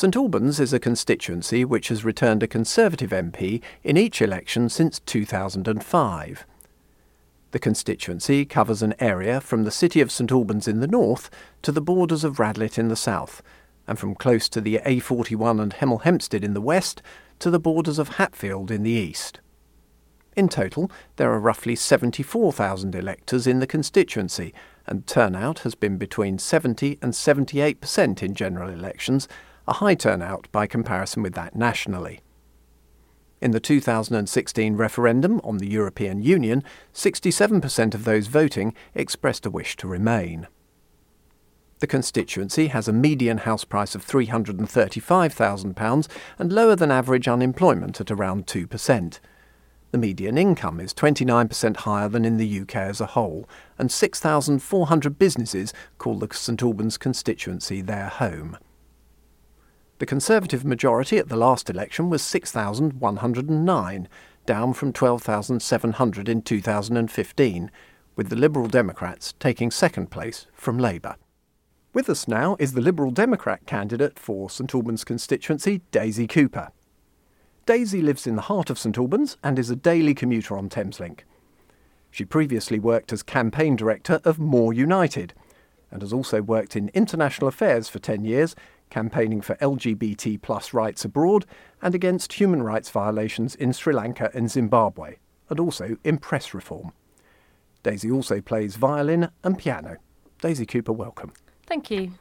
St Albans is a constituency which has returned a Conservative MP in each election since 2005. The constituency covers an area from the city of St Albans in the north to the borders of Radlett in the south, and from close to the A41 and Hemel Hempstead in the west to the borders of Hatfield in the east. In total, there are roughly 74,000 electors in the constituency, and turnout has been between 70 and 78% in general elections, a high turnout by comparison with that nationally. In the 2016 referendum on the European Union, 67% of those voting expressed a wish to remain. The constituency has a median house price of £335,000 and lower than average unemployment at around 2%. The median income is 29% higher than in the UK as a whole, and 6,400 businesses call the St Albans constituency their home. The Conservative majority at the last election was 6,109, down from 12,700 in 2015, with the Liberal Democrats taking second place from Labour. With us now is the Liberal Democrat candidate for St Albans constituency, Daisy Cooper. Daisy lives in the heart of St Albans and is a daily commuter on Thameslink. She previously worked as campaign director of More United and has also worked in international affairs for 10 years, campaigning for LGBT plus rights abroad and against human rights violations in Sri Lanka and Zimbabwe, and also in press reform. Daisy also plays violin and piano. Daisy Cooper, welcome. Thank you.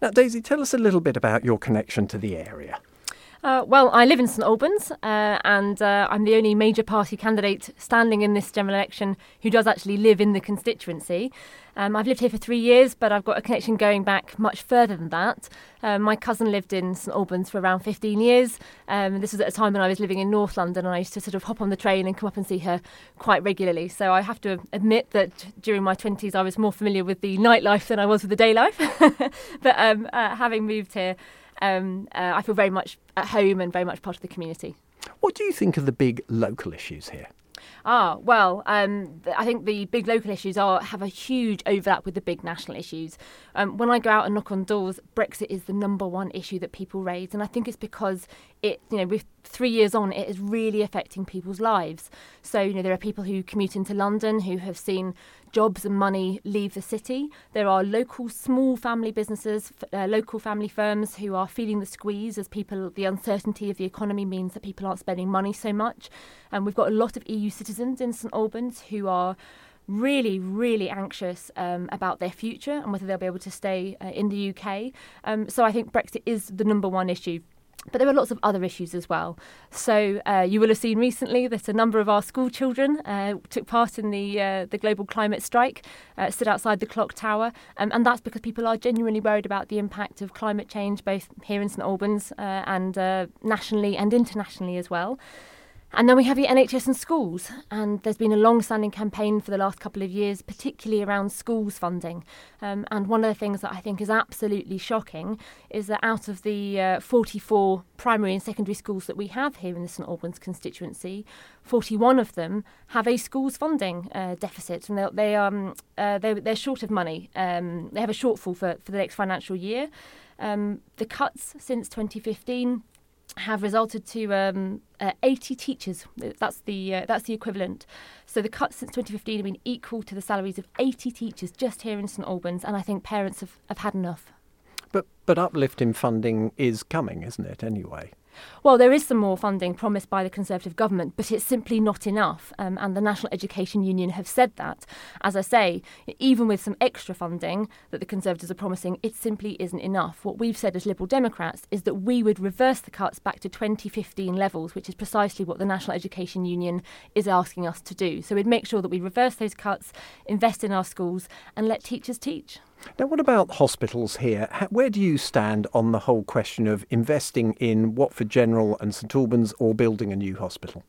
Now, Daisy, tell us a little bit about your connection to the area. Uh, well, I live in St Albans, uh, and uh, I'm the only major party candidate standing in this general election who does actually live in the constituency. Um, I've lived here for three years, but I've got a connection going back much further than that. Um, my cousin lived in St Albans for around 15 years. Um, this was at a time when I was living in North London, and I used to sort of hop on the train and come up and see her quite regularly. So I have to admit that during my 20s, I was more familiar with the nightlife than I was with the day life. but um, uh, having moved here, um, uh, I feel very much at home and very much part of the community. What do you think of the big local issues here? Ah, well, um, I think the big local issues are have a huge overlap with the big national issues. Um, when I go out and knock on doors, Brexit is the number one issue that people raise, and I think it's because it, you know, with three years on, it is really affecting people's lives. So, you know, there are people who commute into London who have seen jobs and money leave the city. There are local small family businesses, uh, local family firms who are feeling the squeeze as people, the uncertainty of the economy means that people aren't spending money so much. And we've got a lot of EU citizens in St Albans who are really, really anxious um, about their future and whether they'll be able to stay uh, in the UK. Um, so I think Brexit is the number one issue but there are lots of other issues as well. So uh, you will have seen recently that a number of our school children uh, took part in the uh, the global climate strike, uh, stood outside the clock tower, um, and that's because people are genuinely worried about the impact of climate change, both here in St Albans uh, and uh, nationally and internationally as well. And then we have the NHS and schools, and there's been a long standing campaign for the last couple of years, particularly around schools funding. Um, and one of the things that I think is absolutely shocking is that out of the uh, 44 primary and secondary schools that we have here in the St Albans constituency, 41 of them have a schools funding uh, deficit, and they, they, um, uh, they're, they're short of money. Um, they have a shortfall for, for the next financial year. Um, the cuts since 2015 have resulted to um, uh, 80 teachers. That's the uh, that's the equivalent. So the cuts since 2015 have been equal to the salaries of 80 teachers just here in St Albans, and I think parents have, have had enough. But but uplift in funding is coming, isn't it? Anyway. Well, there is some more funding promised by the Conservative government, but it's simply not enough. Um, and the National Education Union have said that. As I say, even with some extra funding that the Conservatives are promising, it simply isn't enough. What we've said as Liberal Democrats is that we would reverse the cuts back to 2015 levels, which is precisely what the National Education Union is asking us to do. So we'd make sure that we reverse those cuts, invest in our schools, and let teachers teach. Now, what about hospitals here? Where do you stand on the whole question of investing in Watford General and St Albans or building a new hospital?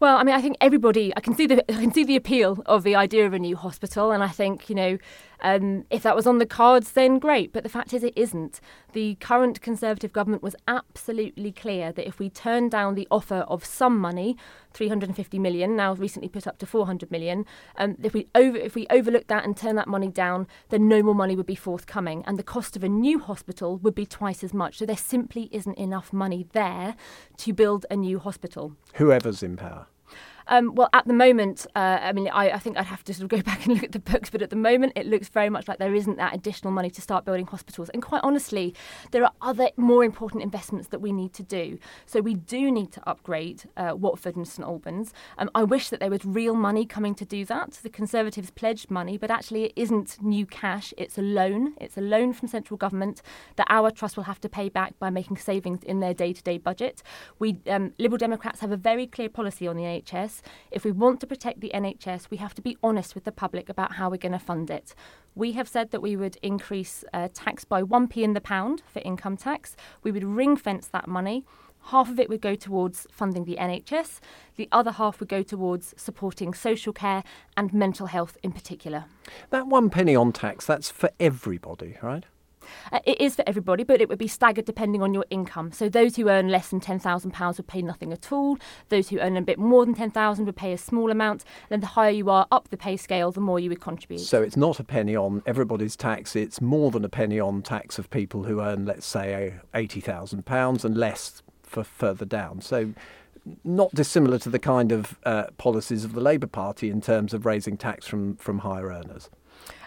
Well, I mean, I think everybody. I can see the I can see the appeal of the idea of a new hospital, and I think you know, um, if that was on the cards, then great. But the fact is, it isn't. The current Conservative government was absolutely clear that if we turn down the offer of some money, 350 million, now recently put up to 400 million, um, if we over if we overlook that and turn that money down, then no more money would be forthcoming, and the cost of a new hospital would be twice as much. So there simply isn't enough money there to build a new hospital. Whoever's in power. Um, well, at the moment, uh, I mean, I, I, think I'd have to sort of go back and look at the books, but at the moment, it looks very much like there isn't that additional money to start building hospitals. And quite honestly, there are other more important investments that we need to do. So we do need to upgrade uh, Watford and St Albans. Um, I wish that there was real money coming to do that. The Conservatives pledged money, but actually, it isn't new cash. It's a loan. It's a loan from central government that our trust will have to pay back by making savings in their day-to-day budget. We um, Liberal Democrats have a very clear policy on the NHS. If we want to protect the NHS, we have to be honest with the public about how we're going to fund it. We have said that we would increase uh, tax by 1p in the pound for income tax. We would ring fence that money. Half of it would go towards funding the NHS, the other half would go towards supporting social care and mental health in particular. That one penny on tax, that's for everybody, right? Uh, it is for everybody, but it would be staggered depending on your income. So those who earn less than £10,000 would pay nothing at all. Those who earn a bit more than 10000 would pay a small amount. And then the higher you are up the pay scale, the more you would contribute. So it's not a penny on everybody's tax, it's more than a penny on tax of people who earn, let's say, £80,000 and less for further down. So not dissimilar to the kind of uh, policies of the Labour Party in terms of raising tax from, from higher earners.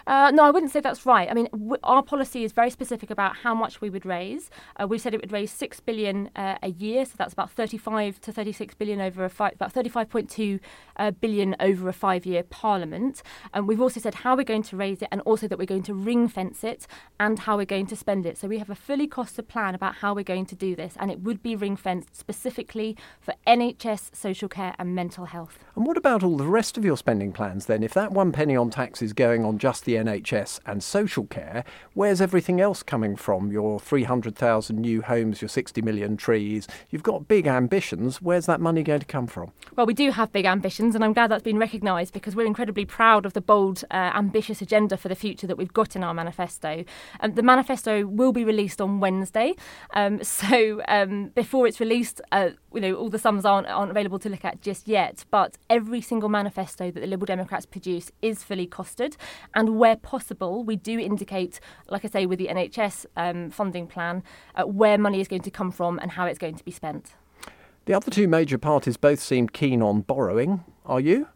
Uh, no, I wouldn't say that's right. I mean, w- our policy is very specific about how much we would raise. Uh, we said it would raise six billion uh, a year, so that's about 35 to 36 billion over a five, about 35.2 uh, billion over a five-year Parliament. And we've also said how we're going to raise it, and also that we're going to ring fence it, and how we're going to spend it. So we have a fully costed plan about how we're going to do this, and it would be ring fenced specifically for NHS, social care, and mental health. And what about all the rest of your spending plans then? If that one penny on tax is going on just the the NHS and social care, where's everything else coming from? Your 300,000 new homes, your 60 million trees. You've got big ambitions. Where's that money going to come from? Well, we do have big ambitions, and I'm glad that's been recognised because we're incredibly proud of the bold, uh, ambitious agenda for the future that we've got in our manifesto. Um, the manifesto will be released on Wednesday. Um, so um, before it's released, uh, you know, all the sums aren't, aren't available to look at just yet. But every single manifesto that the Liberal Democrats produce is fully costed, and where possible, we do indicate, like I say, with the NHS um, funding plan, uh, where money is going to come from and how it's going to be spent. The other two major parties both seem keen on borrowing. Are you?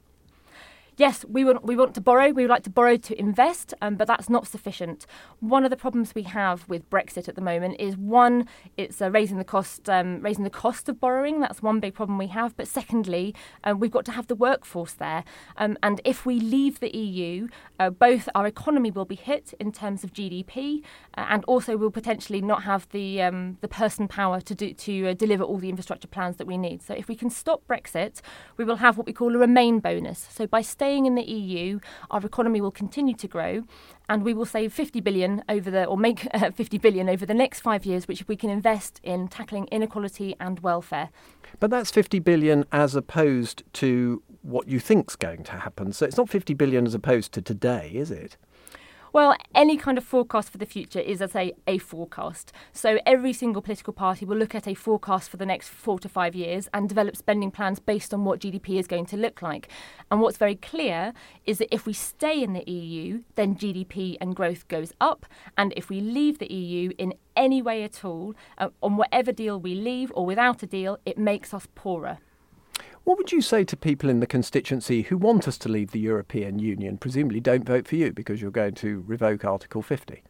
Yes, we want we want to borrow. We would like to borrow to invest, um, but that's not sufficient. One of the problems we have with Brexit at the moment is one, it's uh, raising the cost, um, raising the cost of borrowing. That's one big problem we have. But secondly, uh, we've got to have the workforce there, um, and if we leave the EU, uh, both our economy will be hit in terms of GDP, uh, and also we'll potentially not have the um, the person power to do to uh, deliver all the infrastructure plans that we need. So if we can stop Brexit, we will have what we call a remain bonus. So by staying staying in the EU, our economy will continue to grow, and we will save 50 billion over the, or make uh, 50 billion over the next five years, which we can invest in tackling inequality and welfare. But that's 50 billion as opposed to what you think's going to happen. So it's not 50 billion as opposed to today, is it? Well, any kind of forecast for the future is, I say, a forecast. So every single political party will look at a forecast for the next four to five years and develop spending plans based on what GDP is going to look like. And what's very clear is that if we stay in the EU, then GDP and growth goes up. And if we leave the EU in any way at all, uh, on whatever deal we leave or without a deal, it makes us poorer. What would you say to people in the constituency who want us to leave the European Union, presumably don't vote for you because you're going to revoke Article 50?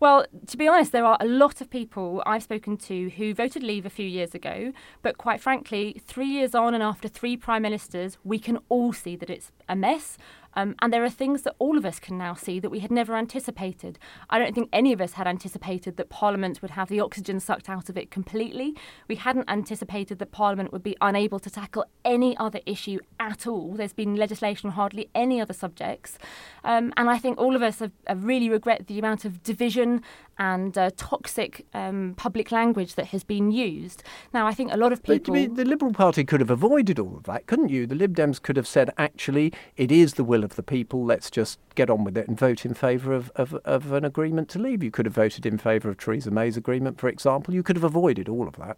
Well, to be honest, there are a lot of people I've spoken to who voted leave a few years ago, but quite frankly, three years on and after three prime ministers, we can all see that it's a mess. Um, and there are things that all of us can now see that we had never anticipated. I don't think any of us had anticipated that Parliament would have the oxygen sucked out of it completely. We hadn't anticipated that Parliament would be unable to tackle any other issue at all. There's been legislation on hardly any other subjects. Um, and I think all of us have, have really regret the amount of division and uh, toxic um, public language that has been used. Now, I think a lot of people. But, the Liberal Party could have avoided all of that, couldn't you? The Lib Dems could have said, actually, it is the will of the people, let's just get on with it and vote in favour of, of, of an agreement to leave. You could have voted in favour of Theresa May's agreement, for example. You could have avoided all of that.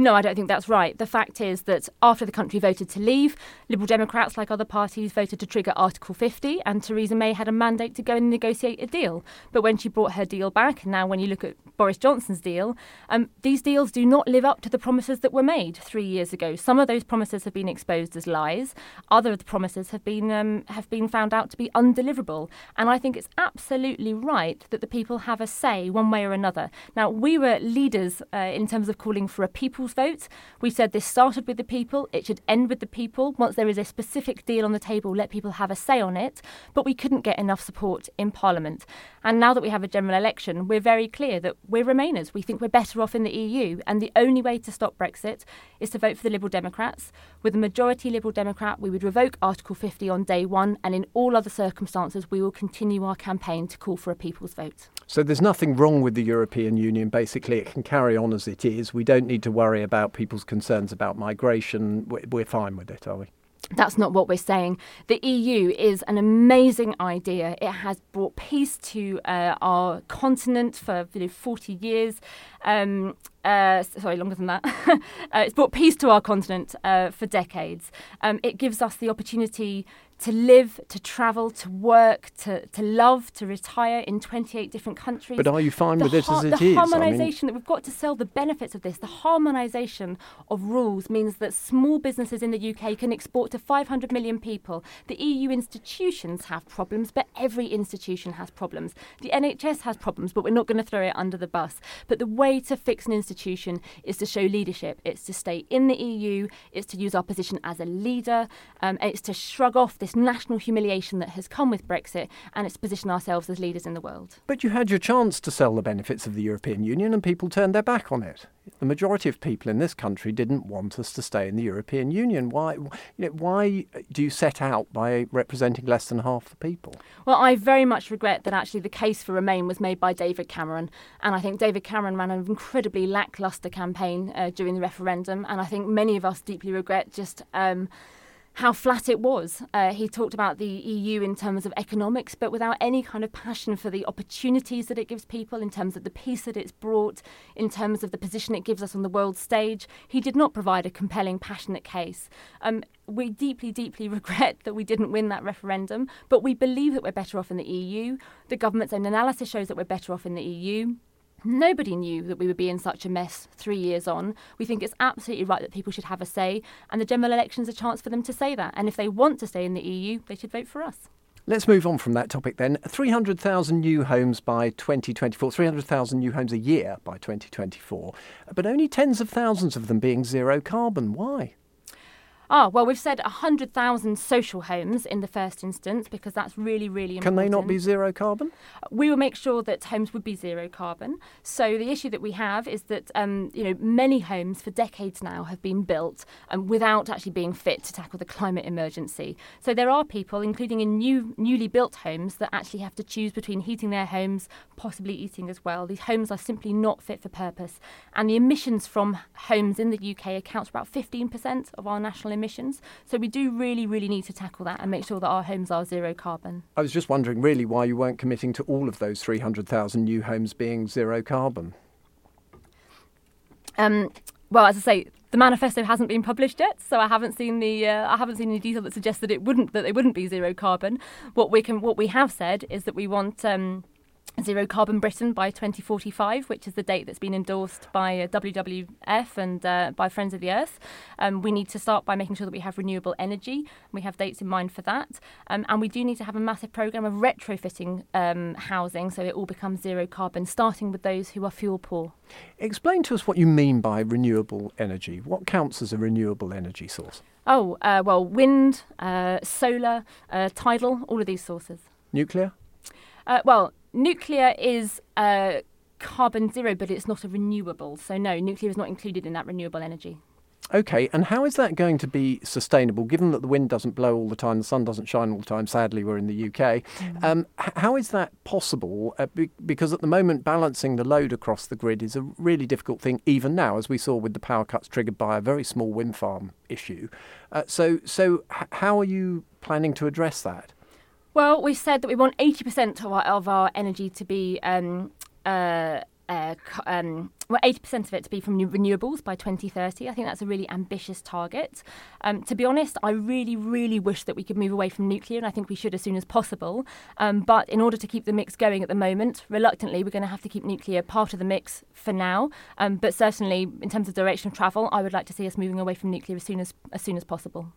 No, I don't think that's right. The fact is that after the country voted to leave, Liberal Democrats, like other parties, voted to trigger Article 50, and Theresa May had a mandate to go and negotiate a deal. But when she brought her deal back, and now when you look at Boris Johnson's deal, um, these deals do not live up to the promises that were made three years ago. Some of those promises have been exposed as lies. Other of the promises have been um, have been found out to be undeliverable. And I think it's absolutely right that the people have a say one way or another. Now we were leaders uh, in terms of calling for a people's people's vote. We said this started with the people, it should end with the people. Once there is a specific deal on the table, let people have a say on it. But we couldn't get enough support in Parliament. And now that we have a general election, we're very clear that we're Remainers. We think we're better off in the EU. And the only way to stop Brexit is to vote for the Liberal Democrats. With a majority Liberal Democrat, we would revoke Article 50 on day one. And in all other circumstances, we will continue our campaign to call for a people's vote. So there's nothing wrong with the European Union. Basically, it can carry on as it is. We don't need to worry about people's concerns about migration. We're fine with it, are we? That's not what we're saying. The EU is an amazing idea. It has brought peace to uh, our continent for you know, 40 years. Um, uh, sorry, longer than that. uh, it's brought peace to our continent uh, for decades. Um, it gives us the opportunity to live, to travel, to work, to, to love, to retire in 28 different countries. But are you fine the with it as it the is? The harmonisation I mean... that we've got to sell the benefits of this, the harmonisation of rules means that small businesses in the UK can export to 500 million people. The EU institutions have problems, but every institution has problems. The NHS has problems, but we're not going to throw it under the bus. But the way to fix an institution is to show leadership. It's to stay in the EU, it's to use our position as a leader, um, it's to shrug off this this national humiliation that has come with Brexit and it's position ourselves as leaders in the world. But you had your chance to sell the benefits of the European Union and people turned their back on it. The majority of people in this country didn't want us to stay in the European Union. Why, you know, why do you set out by representing less than half the people? Well, I very much regret that actually the case for Remain was made by David Cameron. And I think David Cameron ran an incredibly lacklustre campaign uh, during the referendum. And I think many of us deeply regret just. Um, how flat it was. Uh, he talked about the EU in terms of economics, but without any kind of passion for the opportunities that it gives people, in terms of the peace that it's brought, in terms of the position it gives us on the world stage. He did not provide a compelling, passionate case. Um, we deeply, deeply regret that we didn't win that referendum, but we believe that we're better off in the EU. The government's own analysis shows that we're better off in the EU. Nobody knew that we would be in such a mess three years on. We think it's absolutely right that people should have a say, and the general election's a chance for them to say that. And if they want to stay in the EU, they should vote for us. Let's move on from that topic then. 300,000 new homes by 2024, 300,000 new homes a year by 2024, but only tens of thousands of them being zero carbon. Why? Ah, well, we've said 100,000 social homes in the first instance because that's really, really important. Can they not be zero carbon? We will make sure that homes would be zero carbon. So the issue that we have is that um, you know many homes for decades now have been built um, without actually being fit to tackle the climate emergency. So there are people, including in new, newly built homes, that actually have to choose between heating their homes, possibly eating as well. These homes are simply not fit for purpose, and the emissions from homes in the UK accounts for about 15% of our national emissions. So we do really, really need to tackle that and make sure that our homes are zero carbon. I was just wondering, really, why you weren't committing to all of those 300,000 new homes being zero carbon. Um, well, as I say, the manifesto hasn't been published yet, so I haven't seen the uh, I haven't seen any detail that suggests that it wouldn't that it wouldn't be zero carbon. What we can what we have said is that we want. Um, Zero Carbon Britain by 2045, which is the date that's been endorsed by uh, WWF and uh, by Friends of the Earth. Um, we need to start by making sure that we have renewable energy. We have dates in mind for that. Um, and we do need to have a massive programme of retrofitting um, housing so it all becomes zero carbon, starting with those who are fuel poor. Explain to us what you mean by renewable energy. What counts as a renewable energy source? Oh, uh, well, wind, uh, solar, uh, tidal, all of these sources. Nuclear? Uh, well, nuclear is uh, carbon zero, but it's not a renewable. So, no, nuclear is not included in that renewable energy. Okay, and how is that going to be sustainable given that the wind doesn't blow all the time, the sun doesn't shine all the time? Sadly, we're in the UK. Mm. Um, how is that possible? Uh, be- because at the moment, balancing the load across the grid is a really difficult thing, even now, as we saw with the power cuts triggered by a very small wind farm issue. Uh, so, so h- how are you planning to address that? Well, we've said that we want 80% of our, of our energy to be um, uh, uh, um, well, 80% of it to be from renewables by 2030. I think that's a really ambitious target. Um, to be honest, I really, really wish that we could move away from nuclear, and I think we should as soon as possible. Um, but in order to keep the mix going at the moment, reluctantly, we're going to have to keep nuclear part of the mix for now. Um, but certainly, in terms of direction of travel, I would like to see us moving away from nuclear as soon as, as soon as possible.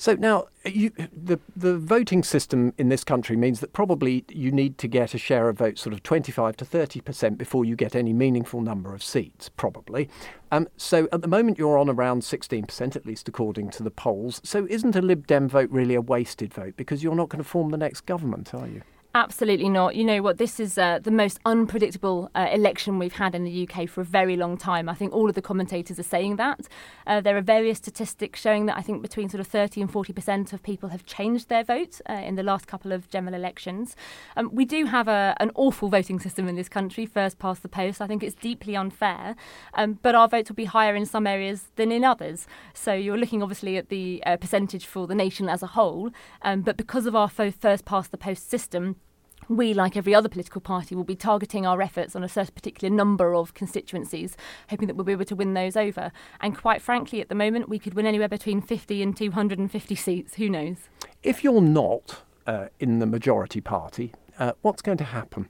So now, you, the the voting system in this country means that probably you need to get a share of votes, sort of 25 to 30 percent, before you get any meaningful number of seats, probably. Um, so at the moment, you're on around 16 percent, at least according to the polls. So isn't a Lib Dem vote really a wasted vote because you're not going to form the next government, are you? Absolutely not. You know what? This is uh, the most unpredictable uh, election we've had in the UK for a very long time. I think all of the commentators are saying that. Uh, there are various statistics showing that I think between sort of 30 and 40 percent of people have changed their vote uh, in the last couple of general elections. Um, we do have a, an awful voting system in this country, first past the post. I think it's deeply unfair, um, but our votes will be higher in some areas than in others. So you're looking obviously at the uh, percentage for the nation as a whole, um, but because of our first past the post system, we, like every other political party, will be targeting our efforts on a certain particular number of constituencies, hoping that we'll be able to win those over. And quite frankly, at the moment, we could win anywhere between 50 and 250 seats. Who knows? If you're not uh, in the majority party, uh, what's going to happen?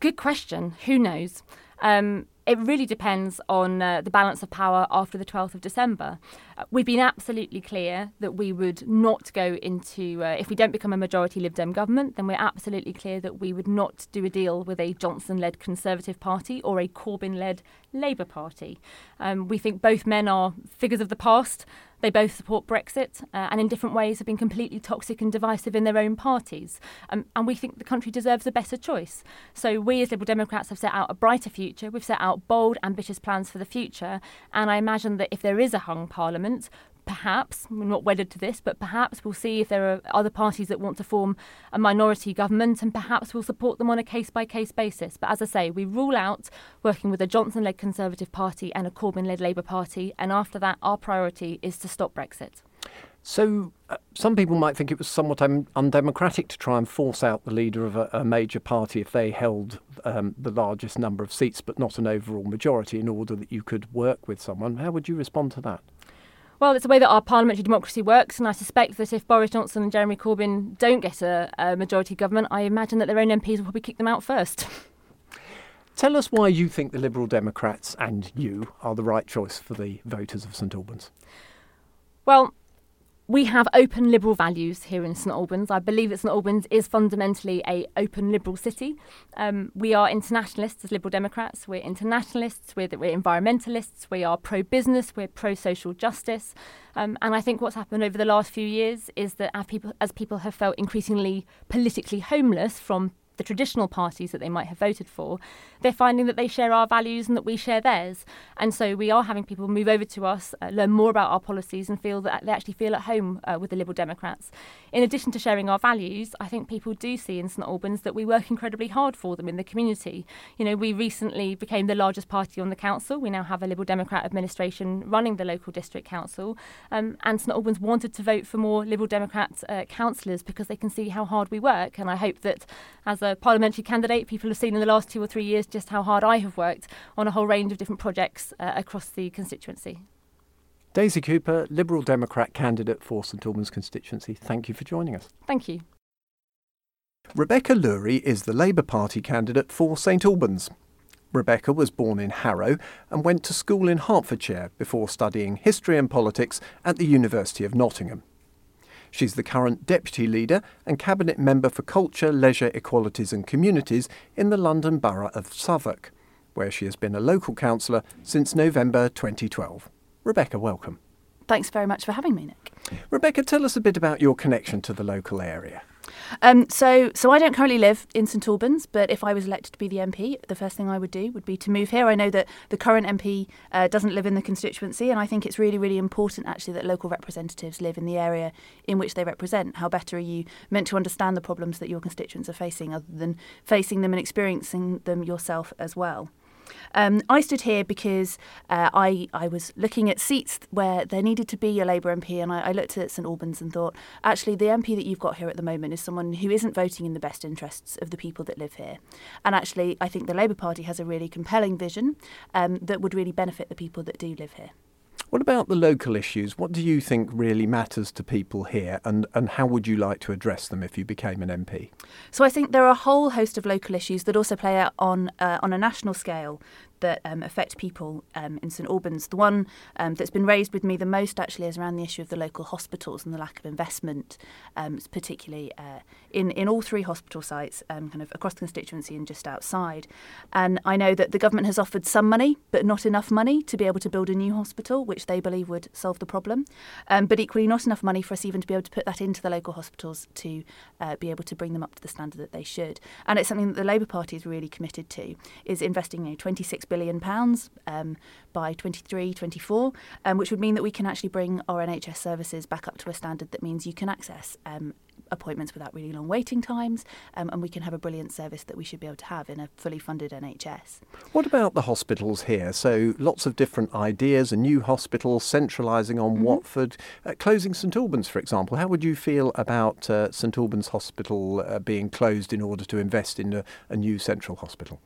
Good question. Who knows? Um, it really depends on uh, the balance of power after the 12th of December. Uh, we've been absolutely clear that we would not go into, uh, if we don't become a majority Lib Dem government, then we're absolutely clear that we would not do a deal with a Johnson led Conservative Party or a Corbyn led Labour Party. Um, we think both men are figures of the past. They both support Brexit uh, and, in different ways, have been completely toxic and divisive in their own parties. Um, and we think the country deserves a better choice. So, we as Liberal Democrats have set out a brighter future. We've set out bold, ambitious plans for the future. And I imagine that if there is a hung parliament, perhaps, we're not wedded to this, but perhaps we'll see if there are other parties that want to form a minority government and perhaps we'll support them on a case by case basis. But as I say, we rule out working with a Johnson led Conservative Party and a Corbyn led Labour Party. And after that, our priority is to stop Brexit. So, uh, some people might think it was somewhat un- undemocratic to try and force out the leader of a, a major party if they held um, the largest number of seats but not an overall majority in order that you could work with someone. How would you respond to that? Well, it's the way that our parliamentary democracy works, and I suspect that if Boris Johnson and Jeremy Corbyn don't get a, a majority government, I imagine that their own MPs will probably kick them out first. Tell us why you think the Liberal Democrats and you are the right choice for the voters of St Albans. Well, we have open liberal values here in St Albans. I believe that St Albans is fundamentally a open liberal city. Um, we are internationalists as Liberal Democrats. We're internationalists. We're, we're environmentalists. We are pro-business. We're pro-social justice. Um, and I think what's happened over the last few years is that as people, as people have felt increasingly politically homeless from the traditional parties that they might have voted for, they're finding that they share our values and that we share theirs. And so we are having people move over to us, uh, learn more about our policies, and feel that they actually feel at home uh, with the Liberal Democrats. In addition to sharing our values, I think people do see in St Albans that we work incredibly hard for them in the community. You know, we recently became the largest party on the council. We now have a Liberal Democrat administration running the local district council. Um, and St Albans wanted to vote for more Liberal Democrat uh, councillors because they can see how hard we work. And I hope that as a parliamentary candidate, people have seen in the last two or three years just how hard I have worked on a whole range of different projects uh, across the constituency. Daisy Cooper, Liberal Democrat candidate for St Albans constituency, thank you for joining us. Thank you. Rebecca Lury is the Labour Party candidate for St Albans. Rebecca was born in Harrow and went to school in Hertfordshire before studying history and politics at the University of Nottingham. She's the current Deputy Leader and Cabinet Member for Culture, Leisure, Equalities and Communities in the London Borough of Southwark, where she has been a local councillor since November 2012. Rebecca, welcome. Thanks very much for having me, Nick. Rebecca, tell us a bit about your connection to the local area. Um, so, so I don't currently live in St Albans, but if I was elected to be the MP, the first thing I would do would be to move here. I know that the current MP uh, doesn't live in the constituency, and I think it's really, really important actually that local representatives live in the area in which they represent. How better are you meant to understand the problems that your constituents are facing, other than facing them and experiencing them yourself as well? Um, I stood here because uh, I, I was looking at seats where there needed to be a Labour MP, and I, I, looked at St Albans and thought, actually, the MP that you've got here at the moment is someone who isn't voting in the best interests of the people that live here. And actually, I think the Labour Party has a really compelling vision um, that would really benefit the people that do live here. What about the local issues? What do you think really matters to people here, and, and how would you like to address them if you became an MP? So I think there are a whole host of local issues that also play out on uh, on a national scale that um, affect people um, in St Albans. The one um, that's been raised with me the most actually is around the issue of the local hospitals and the lack of investment, um, particularly uh, in in all three hospital sites, um, kind of across the constituency and just outside. And I know that the government has offered some money, but not enough money to be able to build a new hospital, which they believe would solve the problem. Um, but equally, not enough money for us even to be able to put that into the local hospitals to uh, be able to bring them up to the standard that they should. And it's something that the Labour Party is really committed to, is investing you know, 26 billion pounds um, by 23, 24, um, which would mean that we can actually bring our NHS services back up to a standard that means you can access um, appointments without really long waiting times, um, and we can have a brilliant service that we should be able to have in a fully funded NHS. What about the hospitals here? So lots of different ideas, a new hospital centralising on mm-hmm. Watford, uh, closing St Albans, for example. How would you feel about uh, St Albans Hospital uh, being closed in order to invest in a, a new central hospital?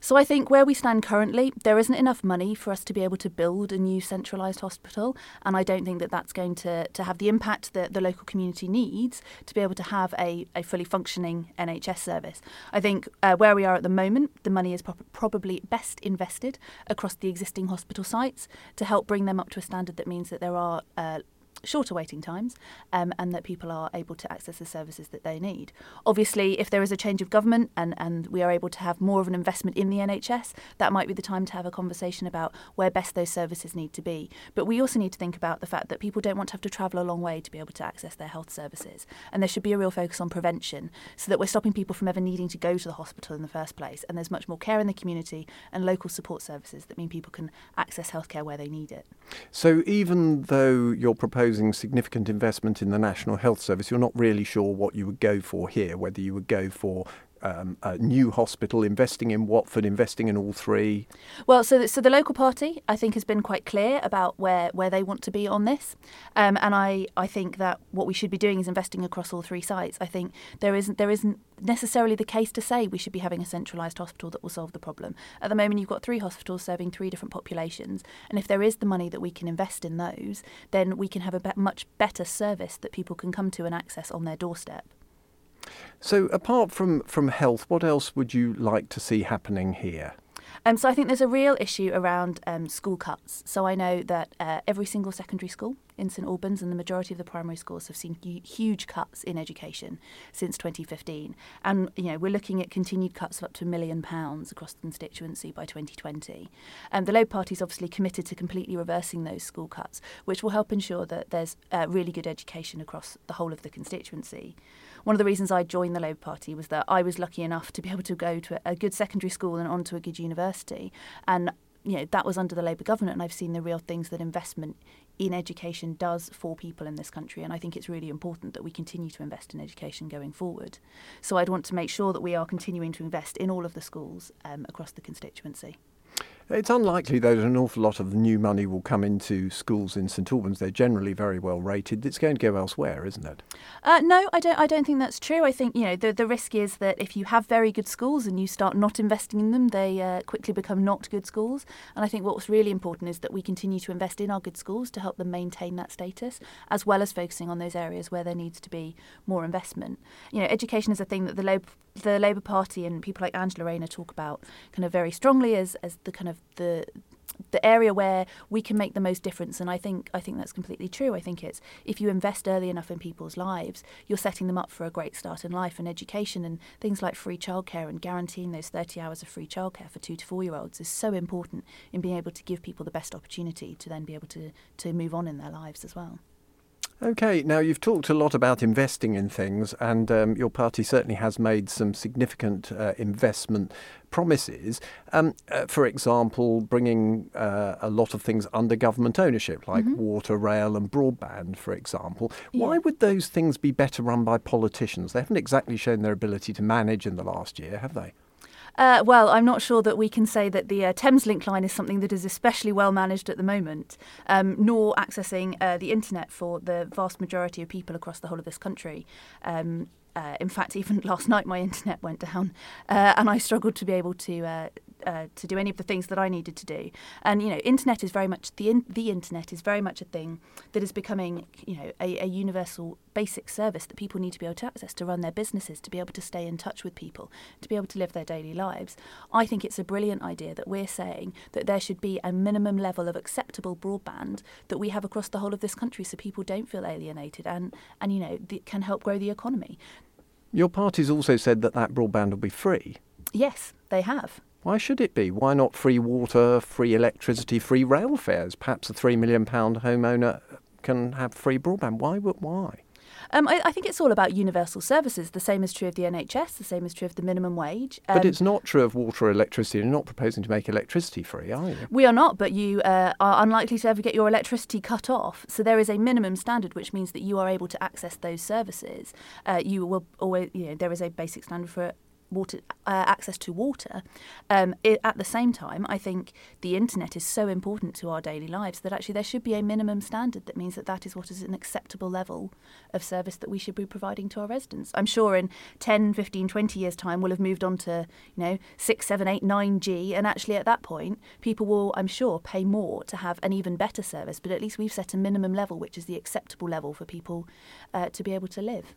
So I think where we stand currently, there isn't enough money for us to be able to build a new centralised hospital, and I don't think that that's going to, to have the impact that the local community needs to be able to have a, a fully functioning NHS service. I think uh, where we are at the moment, the money is pro- probably best invested across the existing hospital sites to help bring them up to a standard that means that there are uh, shorter waiting times um, and that people are able to access the services that they need. Obviously, if there is a change of government and, and we are able to have more of an investment in the NHS, that might be the time to have a conversation about where best those services need to be. But we also need to think about the fact that people don't want to have to travel a long way to be able to access their health services. And there should be a real focus on prevention so that we're stopping people from ever needing to go to the hospital in the first place. And there's much more care in the community and local support services that mean people can access healthcare where they need it. So even though you're proposing proposing significant investment in the National Health Service, you're not really sure what you would go for here, whether you would go for um, a new hospital, investing in Watford, investing in all three? Well, so the, so the local party, I think, has been quite clear about where, where they want to be on this, um, and I, I think that what we should be doing is investing across all three sites. I think there isn't there isn't necessarily the case to say we should be having a centralised hospital that will solve the problem. At the moment, you've got three hospitals serving three different populations, and if there is the money that we can invest in those, then we can have a be- much better service that people can come to and access on their doorstep. So, apart from, from health, what else would you like to see happening here? Um, so I think there's a real issue around um, school cuts. So I know that uh, every single secondary school in St Albans and the majority of the primary schools have seen huge cuts in education since 2015, and you know we're looking at continued cuts of up to a million pounds across the constituency by 2020. And um, the Labour Party is obviously committed to completely reversing those school cuts, which will help ensure that there's uh, really good education across the whole of the constituency one of the reasons I joined the Labour Party was that I was lucky enough to be able to go to a good secondary school and onto a good university. And you know that was under the Labour government, and I've seen the real things that investment in education does for people in this country. And I think it's really important that we continue to invest in education going forward. So I'd want to make sure that we are continuing to invest in all of the schools um, across the constituency. It's unlikely, though, that an awful lot of new money will come into schools in St Albans. They're generally very well rated. It's going to go elsewhere, isn't it? Uh, no, I don't. I don't think that's true. I think you know the the risk is that if you have very good schools and you start not investing in them, they uh, quickly become not good schools. And I think what's really important is that we continue to invest in our good schools to help them maintain that status, as well as focusing on those areas where there needs to be more investment. You know, education is a thing that the Labour the Labour Party and people like Angela Rayner talk about kind of very strongly as as the kind of the the area where we can make the most difference. And I think I think that's completely true. I think it's if you invest early enough in people's lives, you're setting them up for a great start in life and education and things like free childcare and guaranteeing those 30 hours of free childcare for two to four year olds is so important in being able to give people the best opportunity to then be able to, to move on in their lives as well. Okay, now you've talked a lot about investing in things, and um, your party certainly has made some significant uh, investment promises. Um, uh, for example, bringing uh, a lot of things under government ownership, like mm-hmm. water, rail, and broadband, for example. Yeah. Why would those things be better run by politicians? They haven't exactly shown their ability to manage in the last year, have they? Uh, well, I'm not sure that we can say that the uh, Thameslink line is something that is especially well managed at the moment, um, nor accessing uh, the internet for the vast majority of people across the whole of this country. Um, uh, in fact, even last night my internet went down, uh, and I struggled to be able to uh, to do any of the things that I needed to do. And you know, internet is very much the in, the internet is very much a thing that is becoming you know a, a, universal basic service that people need to be able to access to run their businesses, to be able to stay in touch with people, to be able to live their daily lives. I think it's a brilliant idea that we're saying that there should be a minimum level of acceptable broadband that we have across the whole of this country, so people don't feel alienated and and you know can help grow the economy. Your party's also said that that broadband will be free. Yes, they have. Why should it be? Why not free water, free electricity, free rail fares? Perhaps a £3 million homeowner can have free broadband. Why? Why? Um, I, I, think it's all about universal services. The same is true of the NHS. The same is true of the minimum wage. Um, but it's not true of water or electricity. You're not proposing to make electricity free, are you? We are not. But you uh, are unlikely to ever get your electricity cut off. So there is a minimum standard, which means that you are able to access those services. Uh, you will always, you know, there is a basic standard for water uh, access to water. Um, it, at the same time, I think the internet is so important to our daily lives that actually there should be a minimum standard that means that that is what is an acceptable level of service that we should be providing to our residents. I'm sure in 10, 15, 20 years' time we'll have moved on to you know 6, 7, 8, 9G, and actually at that point people will, I'm sure, pay more to have an even better service. But at least we've set a minimum level, which is the acceptable level for people uh, to be able to live.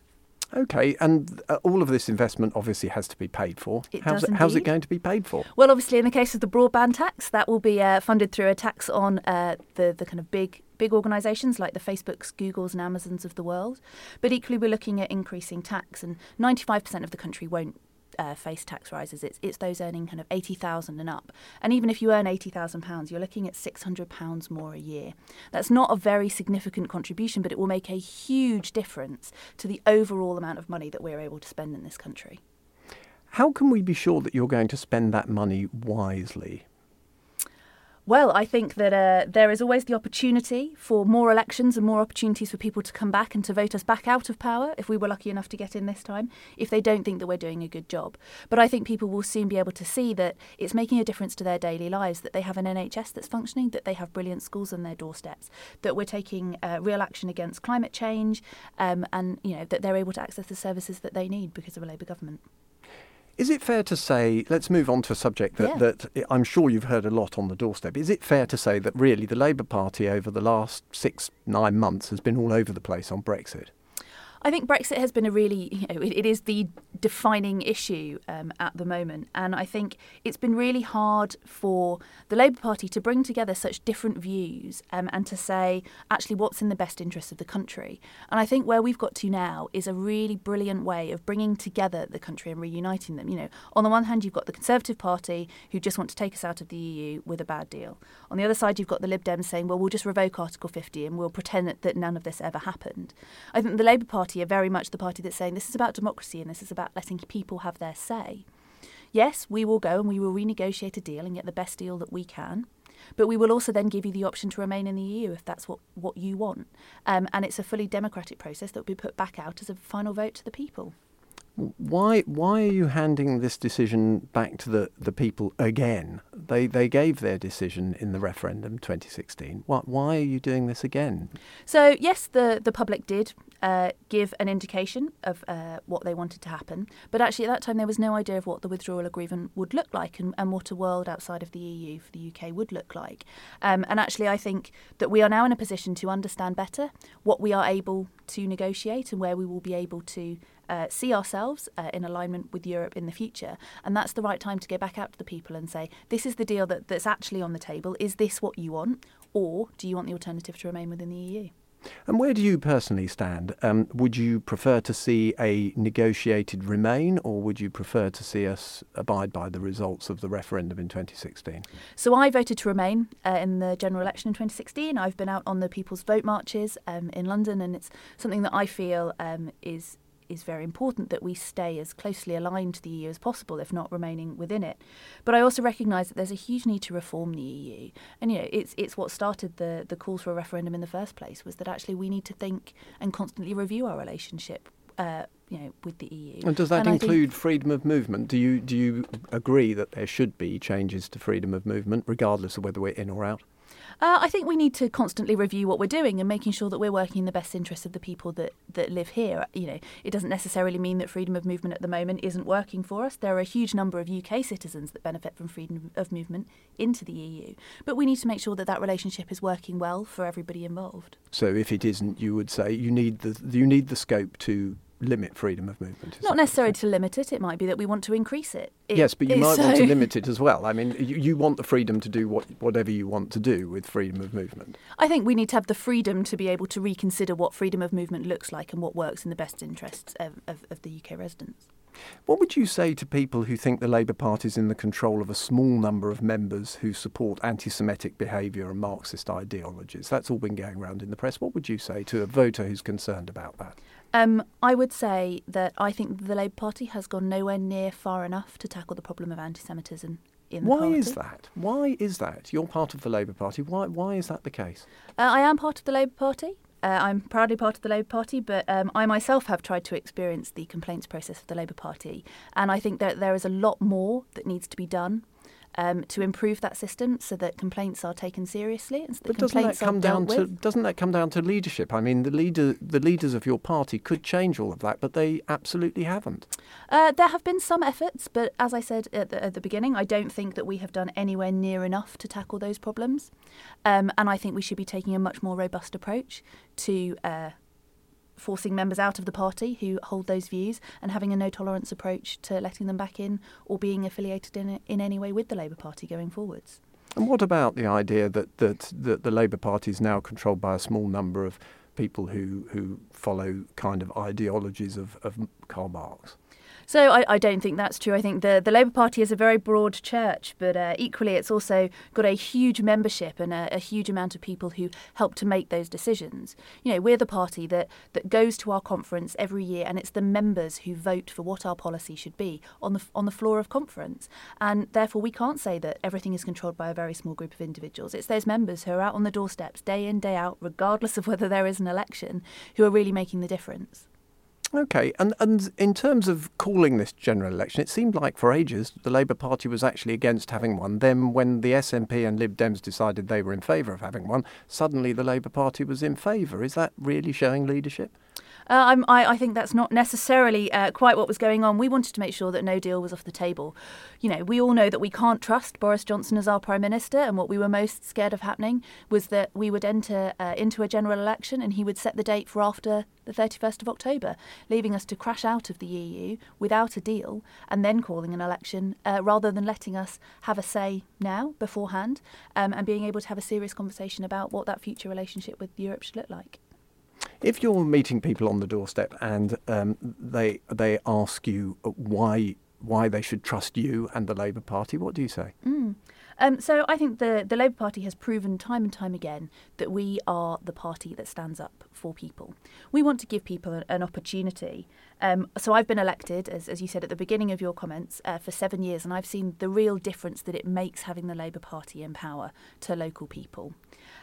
Okay, and uh, all of this investment obviously has to be paid for. It how's, does it, how's it going to be paid for? Well, obviously, in the case of the broadband tax, that will be uh, funded through a tax on uh, the the kind of big big organisations like the Facebooks, Googles, and Amazons of the world. But equally, we're looking at increasing tax, and 95% of the country won't uh, face tax rises. It's it's those earning kind of eighty thousand and up. And even if you earn eighty thousand pounds, you're looking at six hundred pounds more a year. That's not a very significant contribution, but it will make a huge difference to the overall amount of money that we're able to spend in this country. How can we be sure that you're going to spend that money wisely? Well, I think that uh, there is always the opportunity for more elections and more opportunities for people to come back and to vote us back out of power if we were lucky enough to get in this time, if they don't think that we're doing a good job. But I think people will soon be able to see that it's making a difference to their daily lives, that they have an NHS that's functioning, that they have brilliant schools on their doorsteps, that we're taking uh, real action against climate change, um, and you know that they're able to access the services that they need because of a Labour government. Is it fair to say, let's move on to a subject that, yeah. that I'm sure you've heard a lot on the doorstep. Is it fair to say that really the Labour Party over the last six, nine months has been all over the place on Brexit? I think Brexit has been a really, you know, it, it is the defining issue um, at the moment. And I think it's been really hard for the Labour Party to bring together such different views um, and to say, actually, what's in the best interest of the country. And I think where we've got to now is a really brilliant way of bringing together the country and reuniting them. You know, on the one hand, you've got the Conservative Party who just want to take us out of the EU with a bad deal. On the other side, you've got the Lib Dems saying, well, we'll just revoke Article 50 and we'll pretend that, that none of this ever happened. I think the Labour Party Party are very much the party that's saying this is about democracy and this is about letting people have their say. Yes, we will go and we will renegotiate a deal and get the best deal that we can. But we will also then give you the option to remain in the EU if that's what, what you want. Um, and it's a fully democratic process that will be put back out as a final vote to the people. Why why are you handing this decision back to the, the people again? They they gave their decision in the referendum 2016. Why why are you doing this again? So yes, the the public did uh, give an indication of uh, what they wanted to happen, but actually at that time there was no idea of what the withdrawal agreement would look like and, and what a world outside of the EU for the UK would look like. Um, and actually, I think that we are now in a position to understand better what we are able to negotiate and where we will be able to uh, see ourselves uh, in alignment with Europe in the future. And that's the right time to go back out to the people and say, this is the deal that, that's actually on the table. Is this what you want? Or do you want the alternative to remain within the EU? And where do you personally stand? Um, would you prefer to see a negotiated remain, or would you prefer to see us abide by the results of the referendum in 2016? So I voted to remain uh, in the general election in 2016. I've been out on the People's Vote marches um, in London, and it's something that I feel um, is is very important that we stay as closely aligned to the EU as possible, if not remaining within it. But I also recognise that there's a huge need to reform the EU, and you know it's it's what started the the calls for a referendum in the first place was that actually we need to think and constantly review our relationship. Uh, you know, with the EU. And does that and include freedom of movement? Do you do you agree that there should be changes to freedom of movement, regardless of whether we're in or out? Uh, I think we need to constantly review what we're doing and making sure that we're working in the best interest of the people that, that live here. You know, it doesn't necessarily mean that freedom of movement at the moment isn't working for us. There are a huge number of UK citizens that benefit from freedom of movement into the EU, but we need to make sure that that relationship is working well for everybody involved. So, if it isn't, you would say you need the you need the scope to limit freedom of movement. Not necessarily to limit it. It might be that we want to increase it. it yes, but you might so want to limit it as well. I mean, you, you, want the freedom to do what, whatever you want to do with freedom of movement. I think we need to have the freedom to be able to reconsider what freedom of movement looks like and what works in the best interests of, of, of the UK residents. What would you say to people who think the Labour Party is in the control of a small number of members who support anti Semitic behaviour and Marxist ideologies? That's all been going around in the press. What would you say to a voter who's concerned about that? Um, I would say that I think the Labour Party has gone nowhere near far enough to tackle the problem of anti-Semitism in the world. why party. is that? Why is that? You're part of the Labour Party. Why? Why is that the case? Uh, I am part of the Labour Party. Uh, I'm proudly part of the Labour Party, but um, I myself have tried to experience the complaints process of the Labour Party, and I think that there is a lot more that needs to be done um, to improve that system so that complaints are taken seriously and so that but doesn't that come down to with. doesn't that come down to leadership? I mean, the leader the leaders of your party could change all of that, but they absolutely haven't. Uh, there have been some efforts, but as I said at the, at the, beginning, I don't think that we have done anywhere near enough to tackle those problems, um, and I think we should be taking a much more robust approach to. Uh, forcing members out of the party who hold those views and having a no tolerance approach to letting them back in or being affiliated in, in any way with the Labour Party going forwards. And what about the idea that, that, that the Labour Party is now controlled by a small number of people who, who follow kind of ideologies of, of Karl Marx? So I, I, don't think that's true. I think the, the Labour Party is a very broad church, but uh, equally it's also got a huge membership and a, a, huge amount of people who help to make those decisions. You know, we're the party that, that goes to our conference every year, and it's the members who vote for what our policy should be on the on the floor of conference. And therefore, we can't say that everything is controlled by a very small group of individuals. It's those members who are out on the doorsteps day in day out, regardless of whether there is an election, who are really making the difference. Okay, and, and in terms of calling this general election, it seemed like for ages the Labour Party was actually against having one. Then, when the SNP and Lib Dems decided they were in favour of having one, suddenly the Labour Party was in favour. Is that really showing leadership? Uh, I, I, think that's not necessarily uh, quite what was going on. We wanted to make sure that no deal was off the table. You know, we all know that we can't trust Boris Johnson as our Prime Minister, and what we were most scared of happening was that we would enter uh, into a general election and he would set the date for after the 31st of October, leaving us to crash out of the EU without a deal and then calling an election uh, rather than letting us have a say now, beforehand, um, and being able to have a serious conversation about what that future relationship with Europe should look like. If you're meeting people on the doorstep and um, they they ask you why why they should trust you and the Labour Party, what do you say? Mm. Um, so I think the, the Labour Party has proven time and time again that we are the party that stands up for people. We want to give people an, an opportunity. Um, so I've been elected, as, as you said at the beginning of your comments, uh, for seven years, and I've seen the real difference that it makes having the Labour Party in power to local people.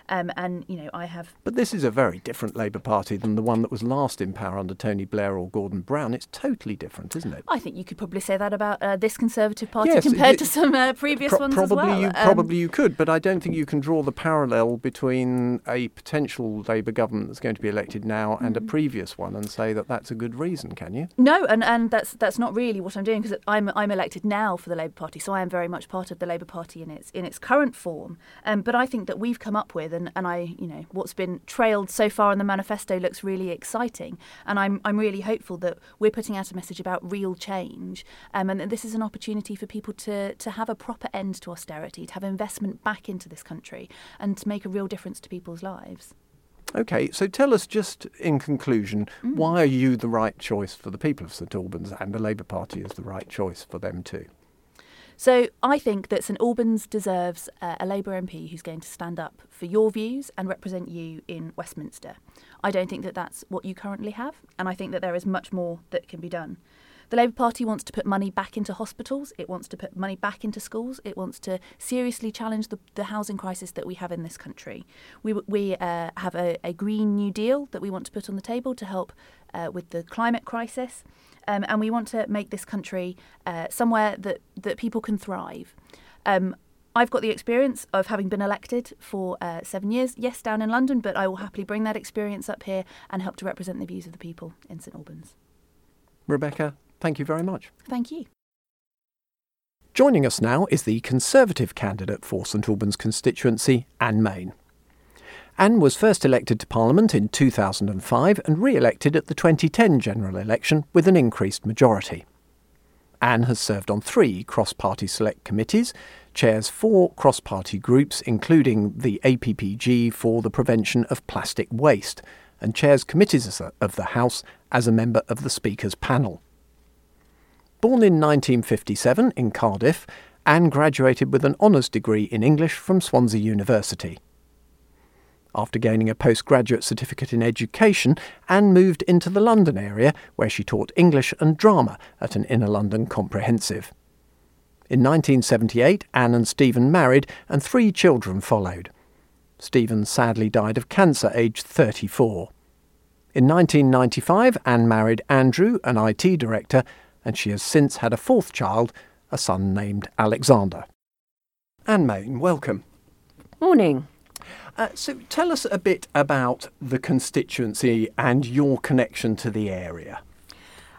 Um, and, you know, I have. But this is a very different Labour Party than the one that was last in power under Tony Blair or Gordon Brown. It's totally different, isn't it? I think you could probably say that about uh, this Conservative Party yes, compared it, to some uh, previous pro- ones probably as well. you, um, probably you could, but I don't think you can draw the parallel between a potential Labour government that's going to be elected now and a Mm-hmm. previous one and say that that's a good reason, can you? No, and, and that's that's not really what I'm doing because I'm I'm elected now for the Labour Party, so I am very much part of the Labour Party in its in its current form. Um, but I think that we've come up with, and, and I you know what's been trailed so far in the manifesto looks really exciting, and I'm I'm really hopeful that we're putting out a message about real change, um, and that this is an opportunity for people to to have a proper end to austerity, to have investment back into this country, and to make a real difference to people's lives. Okay, so tell us just in conclusion, Mm. why are you the right choice for the people of St Albans and the Labour Party is the right choice for them too? So I think that St Albans deserves a Labour MP who's going to stand up for your views and represent you in Westminster. I don't think that that's what you currently have, and I think that there is much more that can be done. The Labour Party wants to put money back into hospitals, it wants to put money back into schools, it wants to seriously challenge the, the housing crisis that we have in this country. We, we uh, have a, a Green New Deal that we want to put on the table to help uh, with the climate crisis. Um, and we want to make this country uh, somewhere that, that people can thrive. Um, I've got the experience of having been elected for uh, seven years, yes, down in London, but I will happily bring that experience up here and help to represent the views of the people in St Albans. Rebecca, thank you very much. Thank you. Joining us now is the Conservative candidate for St Albans constituency, Anne Main. Anne was first elected to Parliament in 2005 and re elected at the 2010 general election with an increased majority. Anne has served on three cross party select committees, chairs four cross party groups, including the APPG for the prevention of plastic waste, and chairs committees of the House as a member of the Speaker's panel. Born in 1957 in Cardiff, Anne graduated with an honours degree in English from Swansea University. After gaining a postgraduate certificate in education, Anne moved into the London area where she taught English and drama at an inner London comprehensive. In 1978, Anne and Stephen married and three children followed. Stephen sadly died of cancer aged 34. In 1995, Anne married Andrew, an IT director, and she has since had a fourth child, a son named Alexander. Anne Main, welcome. Morning. Uh, so tell us a bit about the constituency and your connection to the area.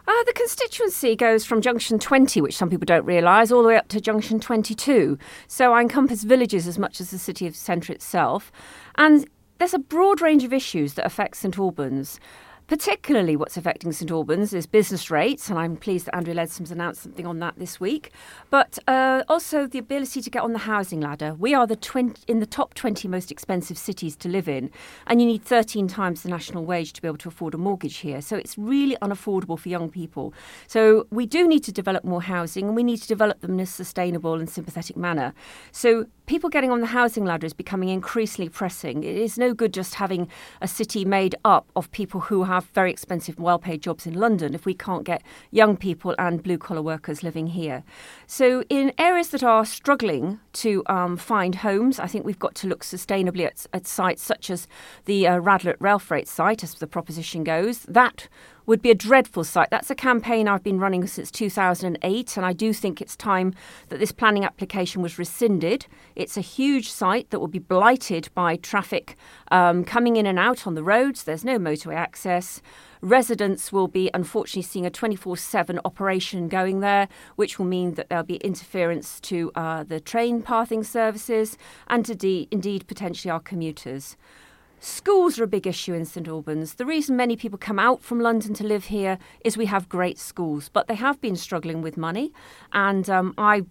Uh, the constituency goes from junction 20, which some people don't realise, all the way up to junction 22. So I encompass villages as much as the city of centre itself. And there's a broad range of issues that affect St Albans. Particularly, what's affecting St Albans is business rates, and I'm pleased that Andrea Leadsom's announced something on that this week. But uh, also the ability to get on the housing ladder. We are the 20, in the top 20 most expensive cities to live in, and you need 13 times the national wage to be able to afford a mortgage here. So it's really unaffordable for young people. So we do need to develop more housing, and we need to develop them in a sustainable and sympathetic manner. So people getting on the housing ladder is becoming increasingly pressing. It is no good just having a city made up of people who have very expensive, well paid jobs in London if we can't get young people and blue collar workers living here. So, in areas that are struggling to um, find homes, I think we've got to look sustainably at, at sites such as the uh, Radlett Rail Freight site, as the proposition goes. That would be a dreadful site. That's a campaign I've been running since 2008, and I do think it's time that this planning application was rescinded. It's a huge site that will be blighted by traffic um, coming in and out on the roads. There's no motorway access. Residents will be unfortunately seeing a 24 7 operation going there, which will mean that there'll be interference to uh, the train pathing services and to de- indeed potentially our commuters. Schools are a big issue in St Albans. The reason many people come out from London to live here is we have great schools, but they have been struggling with money. And um, I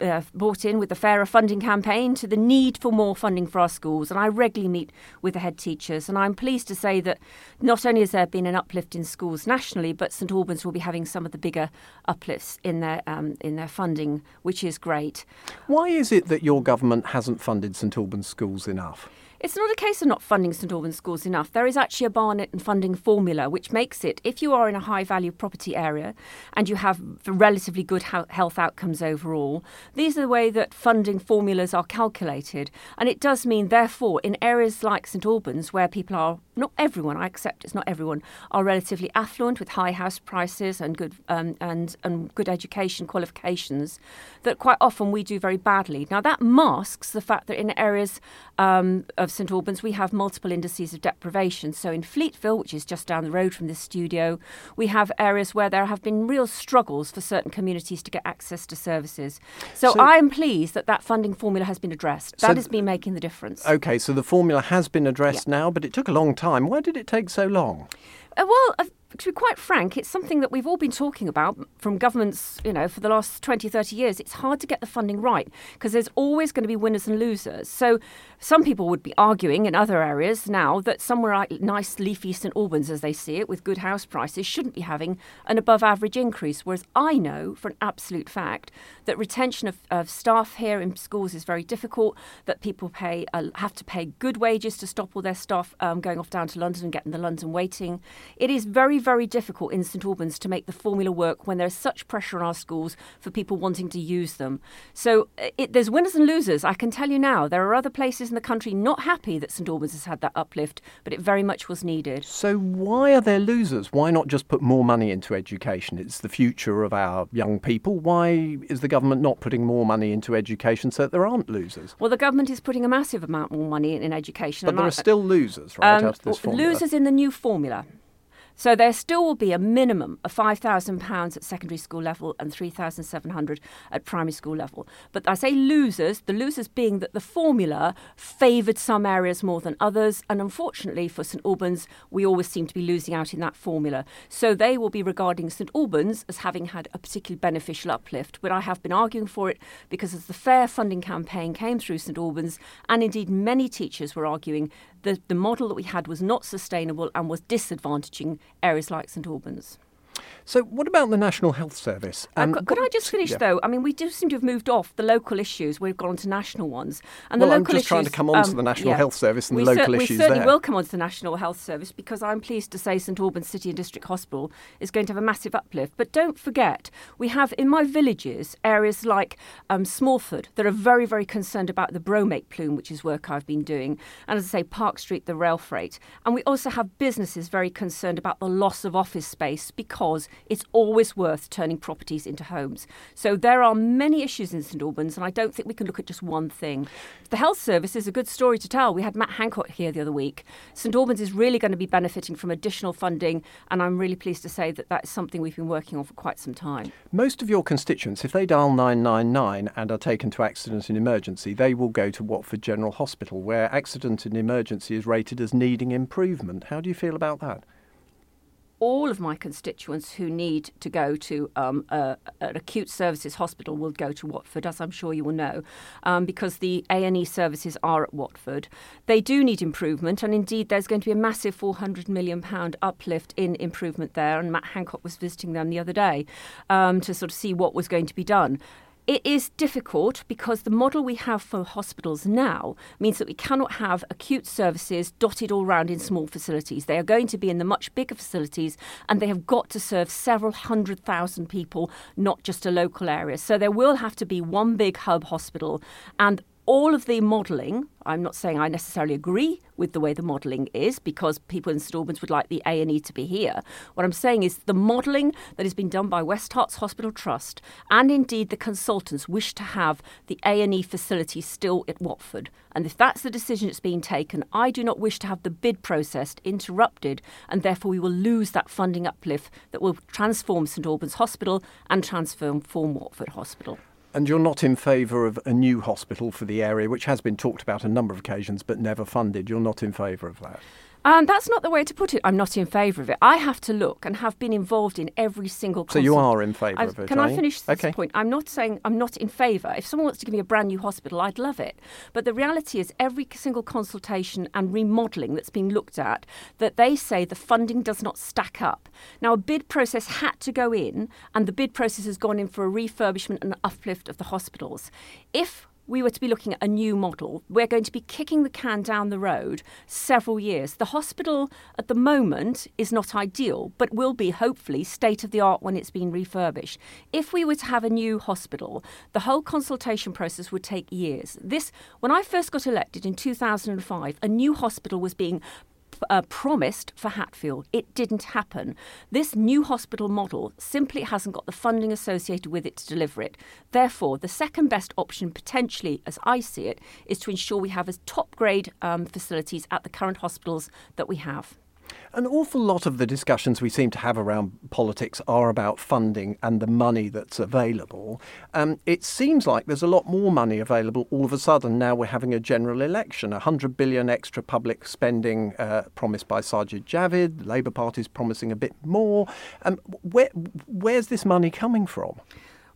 uh, brought in with the Fairer Funding campaign to the need for more funding for our schools. And I regularly meet with the head teachers. And I'm pleased to say that not only has there been an uplift in schools nationally, but St Albans will be having some of the bigger uplifts in their um, in their funding, which is great. Why is it that your government hasn't funded St Albans schools enough? It's not a case of not funding St Albans schools enough. There is actually a Barnet and funding formula which makes it, if you are in a high value property area and you have relatively good health outcomes overall, these are the way that funding formulas are calculated. And it does mean, therefore, in areas like St Albans, where people are, not everyone, I accept it's not everyone, are relatively affluent with high house prices and good, um, and, and good education qualifications, that quite often we do very badly. Now, that masks the fact that in areas um, of St Albans, we have multiple indices of deprivation. So in Fleetville, which is just down the road from this studio, we have areas where there have been real struggles for certain communities to get access to services. So, so I'm pleased that that funding formula has been addressed. That so has been making the difference. Okay, so the formula has been addressed yeah. now, but it took a long time. Why did it take so long? Uh, well, uh, to be quite frank, it's something that we've all been talking about from governments, you know, for the last 20, 30 years. It's hard to get the funding right because there's always going to be winners and losers. So some people would be arguing in other areas now that somewhere like nice leafy St Albans, as they see it, with good house prices, shouldn't be having an above average increase. Whereas I know for an absolute fact that retention of, of staff here in schools is very difficult, that people pay uh, have to pay good wages to stop all their staff um, going off down to London and getting the London weighting. It is very very difficult in St Albans to make the formula work when there's such pressure on our schools for people wanting to use them. So it, there's winners and losers. I can tell you now, there are other places in the country not happy that St Albans has had that uplift, but it very much was needed. So why are there losers? Why not just put more money into education? It's the future of our young people. Why is the government not putting more money into education so that there aren't losers? Well, the government is putting a massive amount more money in, in education. But there I, are still losers, right, um, out of this formula. Losers in the new formula. So there still will be a minimum of £5,000 at secondary school level and 3700 at primary school level. But I say losers, the losers being that the formula favoured some areas more than others. And unfortunately for St Albans, we always seem to be losing out in that formula. So they will be regarding St Albans as having had a particularly beneficial uplift. But I have been arguing for it because as the fair funding campaign came through St Albans, and indeed many teachers were arguing the, the model that we had was not sustainable and was disadvantaging areas like St Albans. So, what about the National Health Service? Um, could, could I just finish yeah. though? I mean, we do seem to have moved off the local issues. We've gone on to national ones, and well, the local I'm just issues, trying to come on um, to the National yeah. Health Service and we the local cer- issues We certainly there. will come on to the National Health Service because I'm pleased to say St Albans City and District Hospital is going to have a massive uplift. But don't forget, we have in my villages areas like um, Smallford that are very, very concerned about the bromate plume, which is work I've been doing, and as I say, Park Street, the rail freight, and we also have businesses very concerned about the loss of office space because it's always worth turning properties into homes. So there are many issues in St Albans, and I don't think we can look at just one thing. The health service is a good story to tell. We had Matt Hancock here the other week. St Albans is really going to be benefiting from additional funding, and I'm really pleased to say that that is something we've been working on for quite some time. Most of your constituents, if they dial 999 and are taken to accident and emergency, they will go to Watford General Hospital, where accident and emergency is rated as needing improvement. How do you feel about that? All of my constituents who need to go to um, a, an acute services hospital will go to Watford, as I'm sure you will know, um, because the A&E services are at Watford. They do need improvement, and indeed there's going to be a massive 400 million pound uplift in improvement there. And Matt Hancock was visiting them the other day um, to sort of see what was going to be done. It is difficult because the model we have for hospitals now means that we cannot have acute services dotted all around in small facilities. They are going to be in the much bigger facilities and they have got to serve several hundred thousand people, not just a local area. So there will have to be one big hub hospital and all of the modelling, I'm not saying I necessarily agree with the way the modelling is because people in St Albans would like the A&E to be here. What I'm saying is the modelling that has been done by West Herts Hospital Trust and indeed the consultants wish to have the A&E facility still at Watford. And if that's the decision that's being taken, I do not wish to have the bid process interrupted and therefore we will lose that funding uplift that will transform St Albans Hospital and transform Watford Hospital. And you're not in favour of a new hospital for the area, which has been talked about a number of occasions but never funded. You're not in favour of that? Um, that's not the way to put it. I'm not in favour of it. I have to look and have been involved in every single. So you are in favour of it. Can I finish this okay. point? I'm not saying I'm not in favour. If someone wants to give me a brand new hospital, I'd love it. But the reality is, every single consultation and remodelling that's been looked at, that they say the funding does not stack up. Now, a bid process had to go in, and the bid process has gone in for a refurbishment and uplift of the hospitals. If we were to be looking at a new model, we're going to be kicking the can down the road several years. The hospital at the moment is not ideal, but will be hopefully state of the art when it's been refurbished. If we were to have a new hospital, the whole consultation process would take years. This, when I first got elected in 2005, a new hospital was being uh, promised for Hatfield. It didn't happen. This new hospital model simply hasn't got the funding associated with it to deliver it. Therefore, the second best option, potentially, as I see it, is to ensure we have as top grade um, facilities at the current hospitals that we have. An awful lot of the discussions we seem to have around politics are about funding and the money that's available. Um, it seems like there's a lot more money available all of a sudden now we're having a general election. 100 billion extra public spending uh, promised by Sajid Javid, Labour Party's promising a bit more. Um, where, where's this money coming from?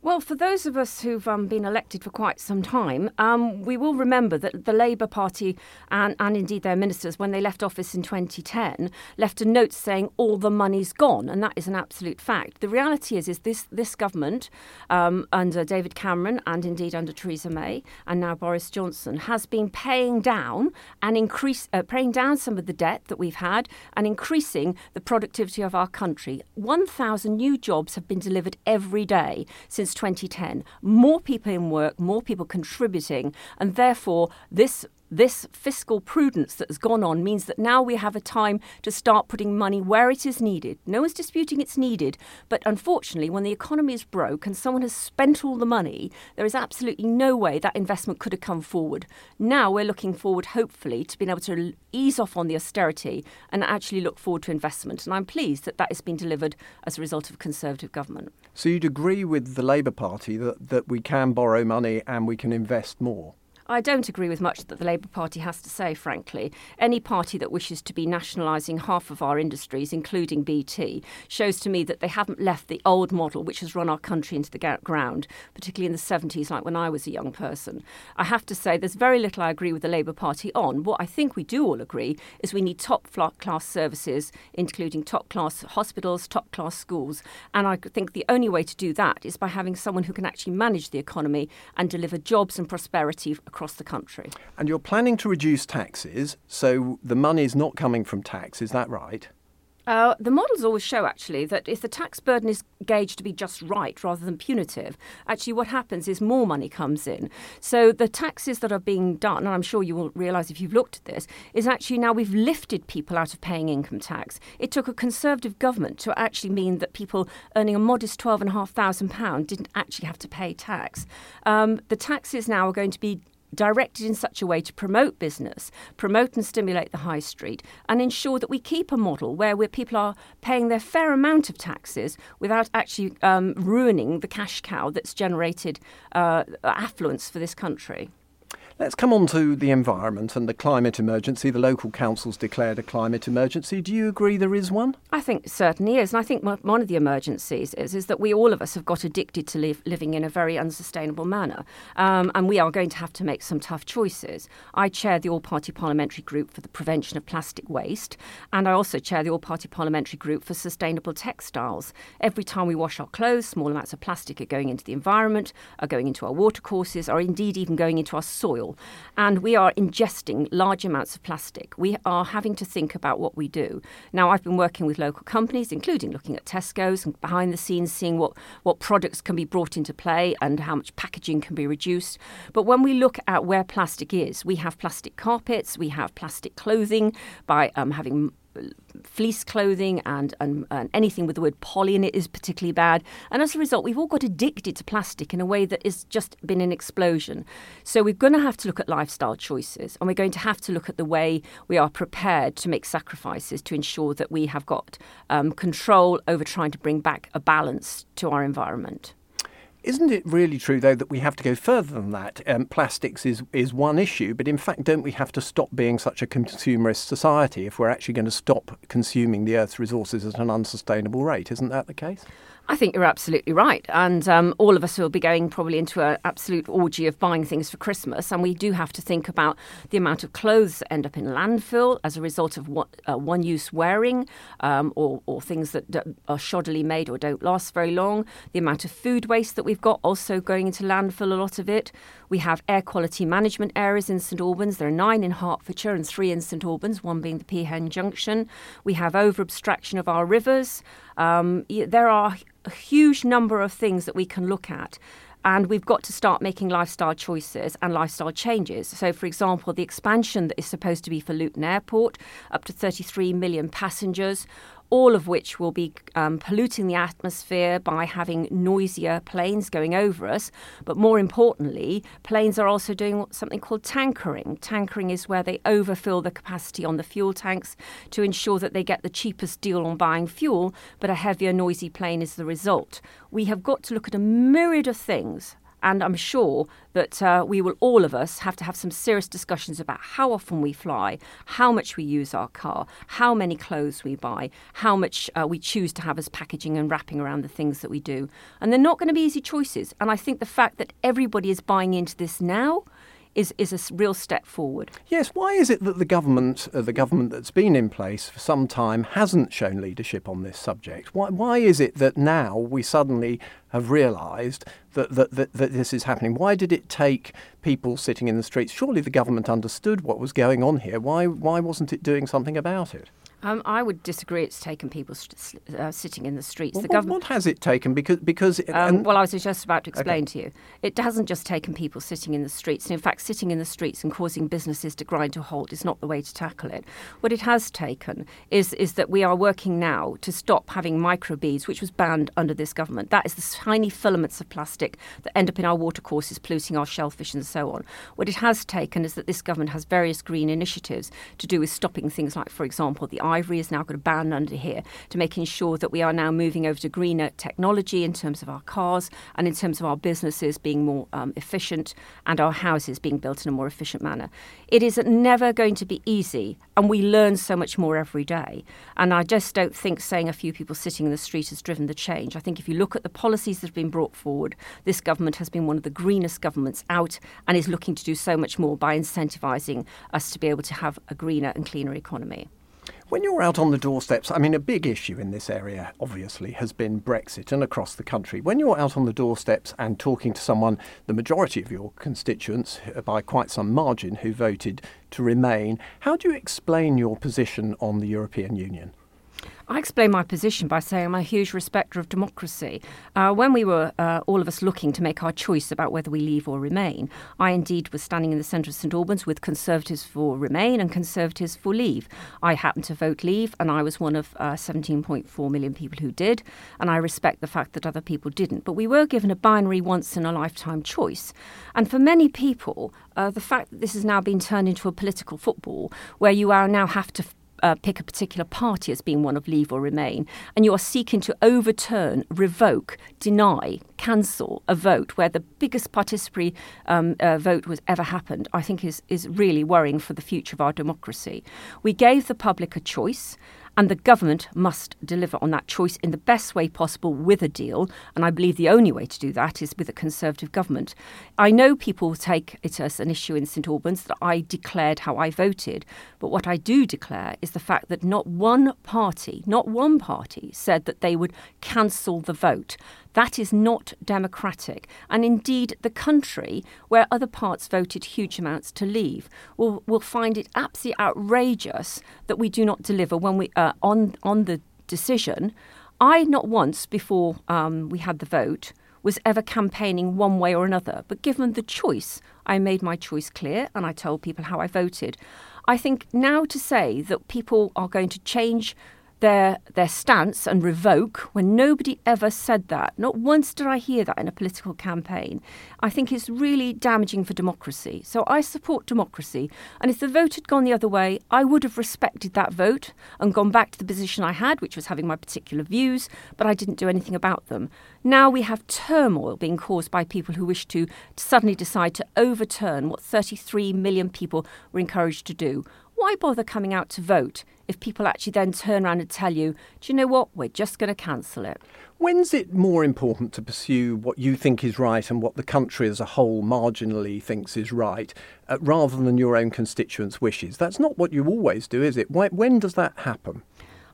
Well, for those of us who've um, been elected for quite some time, um, we will remember that the Labour Party and, and indeed their ministers, when they left office in 2010, left a note saying all the money's gone, and that is an absolute fact. The reality is, is this this government, um, under David Cameron and indeed under Theresa May and now Boris Johnson, has been paying down and increase uh, paying down some of the debt that we've had and increasing the productivity of our country. 1,000 new jobs have been delivered every day since 2010. More people in work, more people contributing, and therefore this this fiscal prudence that has gone on means that now we have a time to start putting money where it is needed. No one's disputing it's needed, but unfortunately, when the economy is broke and someone has spent all the money, there is absolutely no way that investment could have come forward. Now we're looking forward, hopefully, to being able to ease off on the austerity and actually look forward to investment. And I'm pleased that that has been delivered as a result of Conservative government. So you'd agree with the Labour Party that, that we can borrow money and we can invest more? I don't agree with much that the Labour Party has to say, frankly. Any party that wishes to be nationalising half of our industries, including BT, shows to me that they haven't left the old model which has run our country into the ground, particularly in the 70s, like when I was a young person. I have to say, there's very little I agree with the Labour Party on. What I think we do all agree is we need top class services, including top class hospitals, top class schools. And I think the only way to do that is by having someone who can actually manage the economy and deliver jobs and prosperity across the country. And you're planning to reduce taxes, so the money is not coming from tax, is that right? Uh, the models always show actually that if the tax burden is gauged to be just right rather than punitive, actually what happens is more money comes in. So the taxes that are being done, and I'm sure you will realise if you've looked at this, is actually now we've lifted people out of paying income tax. It took a Conservative government to actually mean that people earning a modest £12,500 didn't actually have to pay tax. Um, the taxes now are going to be directed in such a way to promote business, promote and stimulate the high street, and ensure that we keep a model where people are paying their fair amount of taxes without actually um, ruining the cash cow that's generated uh, affluence for this country. Let's come on to the environment and the climate emergency. The local councils declared a climate emergency. Do you agree there is one? I think certainly is. And I think one of the emergencies is, is that we all of us have got addicted to live, living in a very unsustainable manner. Um, and we are going to have to make some tough choices. I chair the All Party Parliamentary Group for the Prevention of Plastic Waste. And I also chair the All Party Parliamentary Group for Sustainable Textiles. Every time we wash our clothes, small amounts of plastic are going into the environment, are going into our watercourses, or indeed even going into our soil and we are ingesting large amounts of plastic. We are having to think about what we do. Now, I've been working with local companies, including looking at Tesco's and behind the scenes, seeing what, what products can be brought into play and how much packaging can be reduced. But when we look at where plastic is, we have plastic carpets, we have plastic clothing by um, having fleece clothing and, and, and, anything with the word poly in it is particularly bad. And as a result, we've all got addicted to plastic in a way that has just been an explosion. So we're going to have to look at lifestyle choices and we're going to have to look at the way we are prepared to make sacrifices to ensure that we have got um, control over trying to bring back a balance to our environment. Isn't it really true, though, that we have to go further than that? Um, plastics is, is one issue, but in fact, don't we have to stop being such a consumerist society if we're actually going to stop consuming the Earth's resources at an unsustainable rate? Isn't that the case? I think you're absolutely right. And um, all of us will be going probably into an absolute orgy of buying things for Christmas. And we do have to think about the amount of clothes that end up in landfill as a result of what, uh, one use wearing um, or, or, things that d- are shoddily made or don't last very long. The amount of food waste that we've got also going into landfill, a lot of it. We have air quality management areas in St Albans. There are nine in Hertfordshire and three in St Albans, one being the Peahen Junction. We have over abstraction of our rivers. Um, there are a huge number of things that we can look at. And we've got to start making lifestyle choices and lifestyle changes. So, for example, the expansion that is supposed to be for Luton Airport, up to 33 million passengers, all of which will be um, polluting the atmosphere by having noisier planes going over us. But more importantly, planes are also doing something called tankering. Tankering is where they overfill the capacity on the fuel tanks to ensure that they get the cheapest deal on buying fuel, but a heavier, noisy plane is the result. We have got to look at a myriad of things and I'm sure that uh, we will all of us have to have some serious discussions about how often we fly, how much we use our car, how many clothes we buy, how much uh, we choose to have as packaging and wrapping around the things that we do. And they're not going to be easy choices. And I think the fact that everybody is buying into this now is, is a real step forward. Yes, why is it that the government, uh, the government that's been in place for some time, hasn't shown leadership on this subject? Why, why is it that now we suddenly have realised that, that, that, that this is happening? Why did it take people sitting in the streets? Surely the government understood what was going on here. Why, why wasn't it doing something about it? Um, I would disagree. It's taken people st- uh, sitting in the streets. Well, the what, government. What has it taken? Because because um, well, I was just about to explain okay. to you. It hasn't just taken people sitting in the streets. And in fact, sitting in the streets and causing businesses to grind to halt is not the way to tackle it. What it has taken is is that we are working now to stop having microbeads, which was banned under this government. That is the tiny filaments of plastic that end up in our watercourses, polluting our shellfish and so on. What it has taken is that this government has various green initiatives to do with stopping things like, for example, the ivory is now got a ban under here to making sure that we are now moving over to greener technology in terms of our cars and in terms of our businesses being more um, efficient and our houses being built in a more efficient manner. It is never going to be easy, and we learn so much more every day. And I just don't think saying a few people sitting in the street has driven the change. I think if you look at the policies that have been brought forward, this government has been one of the greenest governments out and is looking to do so much more by incentivising us to be able to have a greener and cleaner economy. When you're out on the doorsteps, I mean, a big issue in this area, obviously, has been Brexit and across the country. When you're out on the doorsteps and talking to someone, the majority of your constituents, uh, by quite some margin, who voted to remain, how do you explain your position on the European Union? I explain my position by saying I'm a huge respecter of democracy. Uh, when we were uh, all of us looking to make our choice about whether we leave or remain, I indeed was standing in the centre of St Albans with Conservatives for Remain and Conservatives for Leave. I happened to vote Leave, and I was one of uh, 17.4 million people who did, and I respect the fact that other people didn't. But we were given a binary once in a lifetime choice. And for many people, uh, the fact that this has now been turned into a political football where you are now have to uh, pick a particular party as being one of Leave or Remain, and you are seeking to overturn, revoke, deny, cancel a vote where the biggest participatory um, uh, vote was ever happened, I think is, is really worrying for the future of our democracy. We gave the public a choice. And the government must deliver on that choice in the best way possible with a deal. And I believe the only way to do that is with a Conservative government. I know people take it as an issue in St Albans that I declared how I voted. But what I do declare is the fact that not one party, not one party, said that they would cancel the vote. That is not democratic. And indeed, the country, where other parts voted huge amounts to leave, will, will find it absolutely outrageous that we do not deliver when we uh, on on the decision. I not once before um, we had the vote was ever campaigning one way or another, but given the choice, I made my choice clear and I told people how I voted. I think now to say that people are going to change their their stance and revoke when nobody ever said that. Not once did I hear that in a political campaign. I think it's really damaging for democracy. So I support democracy, and if the vote had gone the other way, I would have respected that vote and gone back to the position I had, which was having my particular views, but I didn't do anything about them. Now we have turmoil being caused by people who wish to suddenly decide to overturn what 33 million people were encouraged to do why bother coming out to vote if people actually then turn around and tell you, do you know what, we're just going to cancel it? When's it more important to pursue what you think is right and what the country as a whole marginally thinks is right, uh, rather than your own constituents' wishes? That's not what you always do, is it? Why, when does that happen?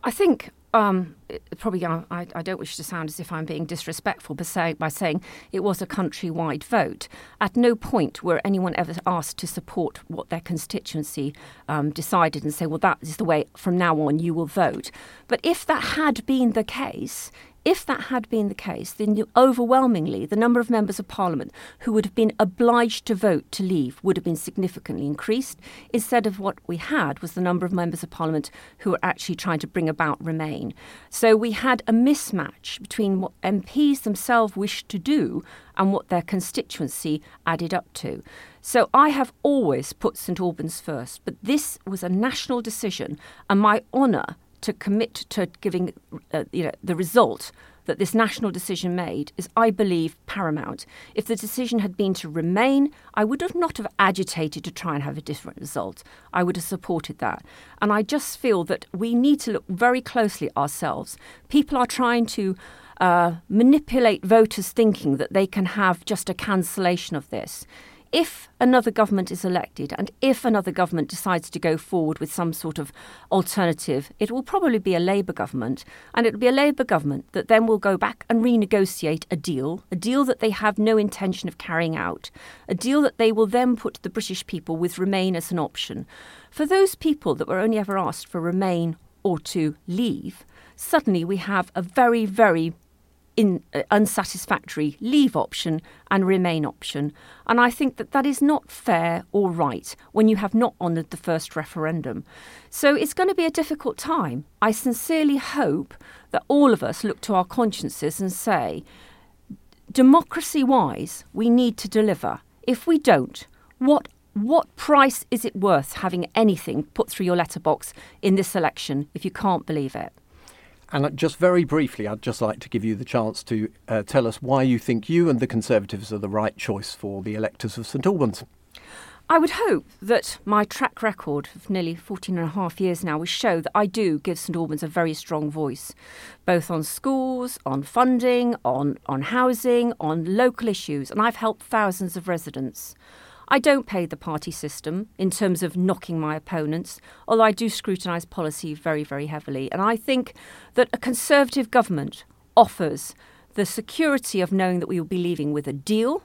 I think um, probably I, I, don't wish to sound as if I'm being disrespectful by, say, by saying it was a countrywide vote. At no point were anyone ever asked to support what their constituency um, decided and say, well, that is the way from now on you will vote. But if that had been the case, if that had been the case, then overwhelmingly the number of members of parliament who would have been obliged to vote to leave would have been significantly increased. Instead of what we had was the number of members of parliament who were actually trying to bring about remain. So we had a mismatch between what MPs themselves wished to do and what their constituency added up to. So I have always put St Albans first, but this was a national decision, and my honour to commit to giving uh, you know, the result that this national decision made is, I believe, paramount. If the decision had been to remain, I would have not have agitated to try and have a different result. I would have supported that. And I just feel that we need to look very closely ourselves. People are trying to uh, manipulate voters' thinking that they can have just a cancellation of this if another government is elected and if another government decides to go forward with some sort of alternative, it will probably be a Labour government. And it will be a Labour government that then will go back and renegotiate a deal, a deal that they have no intention of carrying out, a deal that they will then put to the British people with Remain as an option. For those people that were only ever asked for Remain or to leave, suddenly we have a very, very in, uh, unsatisfactory leave option and remain option. And I think that that is not fair or right when you have not honoured the first referendum. So it's going to be a difficult time. I sincerely hope that all of us look to our consciences and say, democracy wise, we need to deliver. If we don't, what what price is it worth having anything put through your letterbox in this election if you can't believe it? And just very briefly, I'd just like to give you the chance to uh, tell us why you think you and the Conservatives are the right choice for the electors of St Albans. I would hope that my track record of nearly 14 and a half years now will show that I do give St Albans a very strong voice, both on schools, on funding, on, on housing, on local issues, and I've helped thousands of residents. I don't pay the party system in terms of knocking my opponents, although I do scrutinise policy very, very heavily. And I think that a Conservative government offers the security of knowing that we will be leaving with a deal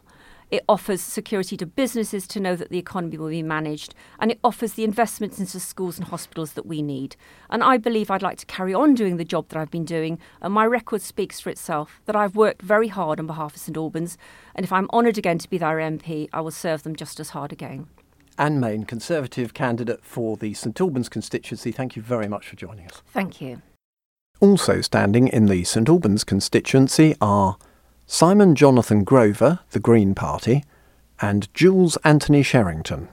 it offers security to businesses to know that the economy will be managed, and it offers the investments into schools and hospitals that we need. And I believe I'd like to carry on doing the job that I've been doing, and my record speaks for itself that I've worked very hard on behalf of St Albans, and if I'm honoured again to be their MP, I will serve them just as hard again. Anne Main, Conservative candidate for the St Albans constituency, thank you very much for joining us. Thank you. Also standing in the St Albans constituency are Simon Jonathan Grover, the Green Party, and Jules Anthony Sherrington,